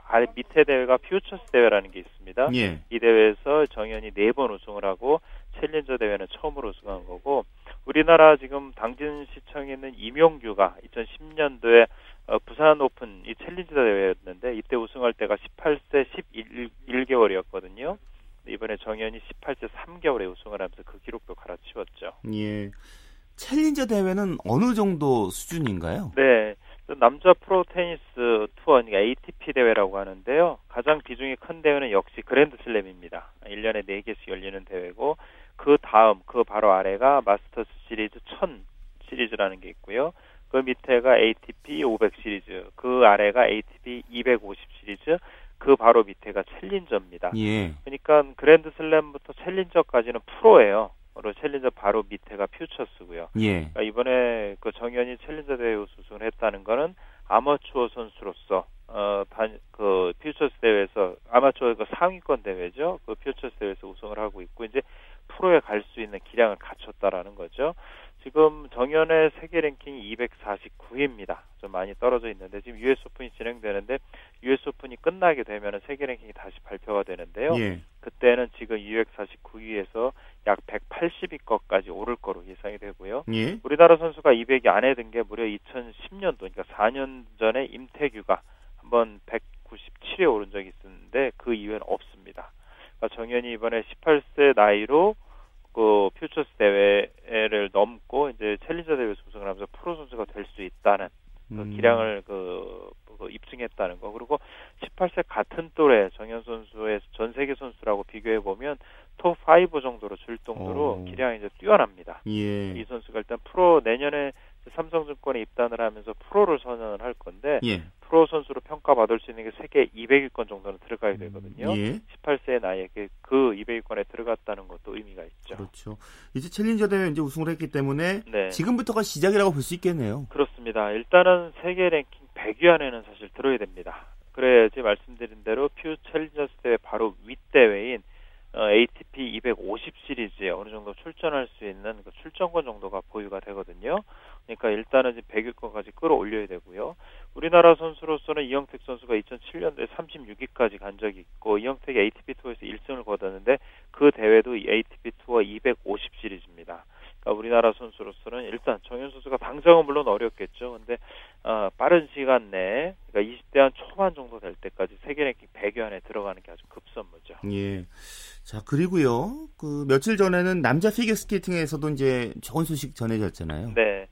[SPEAKER 15] 밑에 대회가 퓨처스 대회라는 게 있습니다. 예. 이 대회에서 정현이 4번 우승을 하고 챌린저 대회는 처음으로 우승한 거고 우리나라 지금 당진시청에 있는 임용규가 2010년도에 어, 부산 오픈 이 챌린저 대회였는데 이때 우승할 때가 18세 11개월이었거든요. 이번에 정현이 18세 3개월에 우승을 하면서 그 기록도 갈아치웠죠.
[SPEAKER 1] 예. 챌린저 대회는 어느 정도 수준인가요?
[SPEAKER 15] 네. 남자 프로 테니스 투어, 그러니까 ATP 대회라고 하는데요. 가장 비중이 큰 대회는 역시 그랜드 슬램입니다. 1년에 4개씩 열리는 대회고, 그 다음, 그 바로 아래가 마스터스 시리즈 1000 시리즈라는 게 있고요. 그 밑에가 ATP 500 시리즈, 그 아래가 ATP 250 시리즈, 그 바로 밑에가 챌린저입니다. 예. 그러니까 그랜드 슬램부터 챌린저까지는 프로예요. 그리고 챌린저 바로 밑에가 퓨처스고요. 예. 그러니까 이번에 그 정현이 챌린저 대회 우승을 했다는 거는 아마추어 선수로서 어, 단, 그, 퓨처스 대회에서, 아마추어 그 상위권 대회죠. 그 퓨처스 대회에서 우승을 하고 있고, 이제 프로에 갈 수 있는 기량을 갖췄다라는 거죠. 지금 정현의 세계 랭킹이 249위입니다. 좀 많이 떨어져 있는데 지금 US 오픈이 진행되는데 US 오픈이 끝나게 되면 세계 랭킹이 다시 발표가 되는데요. 예. 그때는 지금 249위에서 약 180위권까지 오를 거로 예상이 되고요. 예. 우리나라 선수가 200위 안에 든 게 무려 2010년도 그러니까 4년 전에 임태규가 한번 197위에 오른 적이 있었는데 그 이후에는 없습니다. 그러니까 정현이 이번에 18세 나이로 그 퓨처스 대회를 넘고 이제 챌린저 대회 우승을 하면서 프로 선수가 될 수 있다는 그 음. 기량을 그, 그, 입증했다는 거 그리고 18세 같은 또래 정현 선수의 전 세계 선수라고 비교해 보면 톱 5 정도로 줄 정도로 오. 기량이 이제 뛰어납니다. 예. 이 선수가 일단 프로 내년에 삼성증권에 입단을 하면서 프로를 선언을 할 건데 예. 프로 선수로 평가받을 수 있는 게 세계 200위권 정도는 들어가야 되거든요. 예. 18세 나이에 그 200위권에 들어갔다는 것도 의미가 있죠.
[SPEAKER 1] 그렇죠. 이제 챌린저 대회 이제 우승을 했기 때문에 네. 지금부터가 시작이라고 볼 수 있겠네요.
[SPEAKER 15] 그렇습니다. 일단은 세계 랭킹 100위 안에는 사실 들어야 됩니다. 그래야지 말씀드린 대로 퓨 챌린저스 대회 바로 윗대회인 어, ATP 250 시리즈에 어느 정도 출전할 수 있는 그 출전권 정도가 보유가 되거든요. 그러니까 일단은 이제 100위권까지 끌어올려야 되고요. 우리나라 선수로서는 이영택 선수가 2007년도에 36위까지 간 적이 있고 이영택이 ATP 투어에서 1승을 거뒀는데 그 대회도 ATP 투어 250 시리즈입니다. 그러니까 우리나라 선수로서는 일단 정현 선수가 당장은 물론 어렵겠죠. 근데 어, 빠른 시간 내에 그러니까 20대 한 초반 정도 될 때까지 세계 랭킹 100위 안에 들어가는 게 아주 급선무죠.
[SPEAKER 1] 예. 자 그리고요. 그 며칠 전에는 남자 피겨 스케이팅에서도 이제 좋은 소식 전해졌잖아요.
[SPEAKER 15] 네.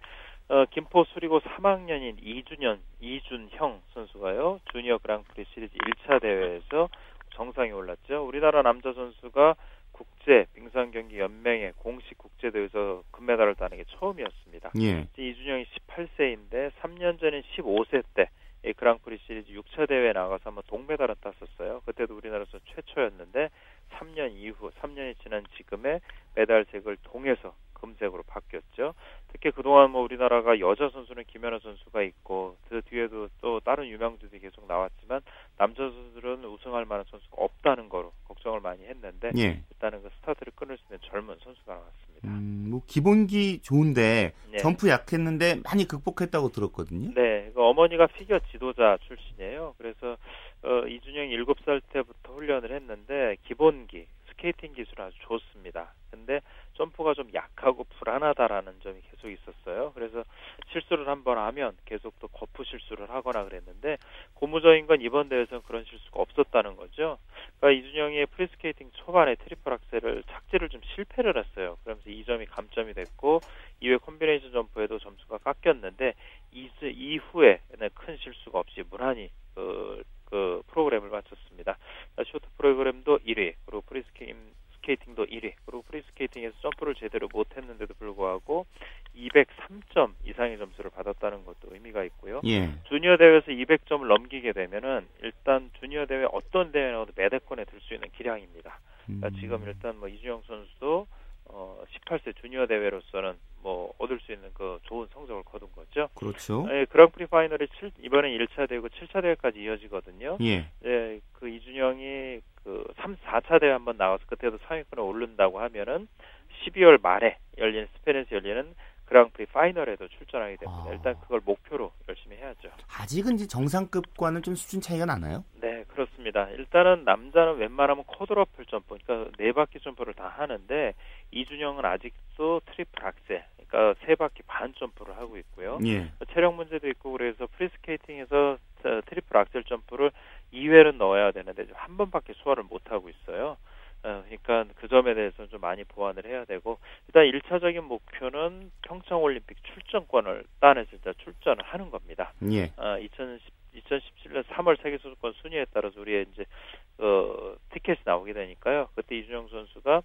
[SPEAKER 15] 어, 김포 수리고 3학년인 이준현, 이준형 선수가요, 주니어 그랑프리 시리즈 1차 대회에서 정상에 올랐죠. 우리나라 남자 선수가 국제 빙상 경기 연맹의 공식 국제 대회에서 금메달을 따는 게 처음이었습니다. 예. 이준영이 18세인데 3년 전인 15세 때 그랑프리 시리즈 6차 대회에 나가서 한번 동메달을 땄었어요. 그때도 우리나라에서 최초였는데 3년 이후 3년이 지난 지금의 메달색을 통해서 금색으로 바뀌었죠. 특히 그동안 뭐 우리나라가 여자 선수는 김연아 선수가 있고 그 뒤에도 또 다른 유망주들이 계속 나왔지만 남자 선수들은 우승할 만한 선수가 없다는 거로 걱정을 많이 했는데 예. 일단은 그 스타트를 끊을 수 있는 젊은 선수가 나왔습니다.
[SPEAKER 1] 음, 뭐 기본기 좋은데 네. 점프 약했는데 많이 극복했다고 들었거든요.
[SPEAKER 15] 네, 그 어머니가 피겨 지도자 출신이에요. 그래서 어, 이준형이 7살 때부터 훈련을 했는데 기본기 스케이팅 기술은 아주 좋습니다. 근데 점프가 좀 약하고 불안하다라는 점이 계속 있었어요. 그래서 실수를 한 번 하면 계속 또 거푸 실수를 하거나 그랬는데 고무적인 건 이번 대회에서는 그런 실수가 없었다는 거죠. 그러니까 이준형이 프리스케이팅 초반에 트리플 악셀을 착지를 좀 실패를 했어요. 그러면서 이 점이 감점이 됐고 이후에 콤비네이션 점프에도 점수가 깎였는데 이후에는 큰 실수가 없이 무난히 그, 그 프로그램을 마쳤습니다. 쇼트 프로그램도 1위, 그리고 프리스케이팅 스케이팅도 1위, 그리고 프리스케이팅에서 점프를 제대로 못했는데도 불구하고 203점 이상의 점수를 받았다는 것도 의미가 있고요. 예. 주니어 대회에서 200점을 넘기게 되면은 일단 주니어 대회 어떤 대회 나와도 메달권에 들 수 있는 기량입니다. 그러니까 음. 지금 일단 뭐 이준형 선수도 어 18세 주니어 대회로서는 뭐 얻을 수 있는 그 좋은 성적을 거둔 거죠.
[SPEAKER 1] 그렇죠.
[SPEAKER 15] 예, 그랑프리 파이널이 7, 이번에 1차 대회고 7차 대회까지 이어지거든요. 예. 예, 그 이준영이 그 3, 4차 대회 한번 나와서 그때도 상위권에 오른다고 하면은 12월 말에 열리는 스페인에서 열리는 그랑프리 파이널에도 출전하게 됩니다. 아. 일단 그걸 목표로 열심히 해야죠.
[SPEAKER 1] 아직은 이제 정상급과는 좀 수준 차이가 나나요?
[SPEAKER 15] 네, 그렇습니다. 일단은 남자는 웬만하면 쿼드러플 점프, 그러니까 네 바퀴 점프를 다 하는데 이준형은 아직도 트리플 악셀, 그러니까 세 바퀴 반 점프를 하고 있고요. 예. 체력 문제도 있고 그래서 프리스케이팅에서 트리플 악셀 점프를 2회는 넣어야 되는데 한 번밖에 소화를 못 하고 있어요. 어, 그러니까 그 점에 대해서는 좀 많이 보완을 해야 되고 일단 1차적인 목표는 평창 올림픽 출전권을 따내서 일단 출전을 하는 겁니다. 예. 어, 2010 2017년 3월 세계 선수권 순위에 따라서 우리의 이제 어, 티켓이 나오게 되니까요. 그때 이준형 선수가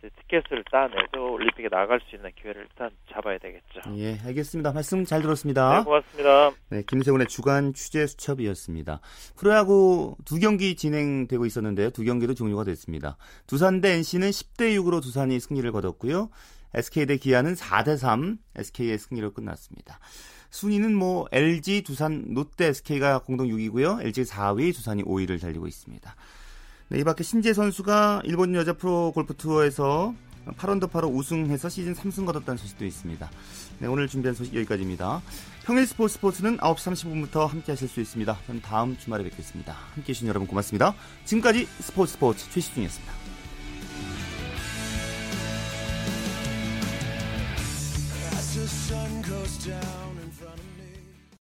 [SPEAKER 15] 티켓을 따내서 올림픽에 나갈 수 있는 기회를 일단 잡아야 되겠죠.
[SPEAKER 1] 예, 알겠습니다. 말씀 잘 들었습니다.
[SPEAKER 15] 네, 고맙습니다.
[SPEAKER 1] 네, 김세훈의 주간 취재 수첩이었습니다. 프로야구 두 경기 진행되고 있었는데요. 두 경기도 종료가 됐습니다. 두산 대 NC는 10대 6으로 두산이 승리를 거뒀고요. SK 대 기아는 4대 3 SK의 승리로 끝났습니다. 순위는 뭐 LG, 두산, 롯데, SK가 공동 6위고요. LG 4위, 두산이 5위를 달리고 있습니다. 네, 이 밖에 신재 선수가 일본 여자 프로 골프 투어에서 8언더 파로 우승해서 시즌 3승 거뒀다는 소식도 있습니다. 네, 오늘 준비한 소식 여기까지입니다. 평일 스포츠 스포츠는 9시 35분부터 함께 하실 수 있습니다. 저는 다음 주말에 뵙겠습니다. 함께 해주신 여러분 고맙습니다. 지금까지 스포츠 스포츠 최시중이었습니다. down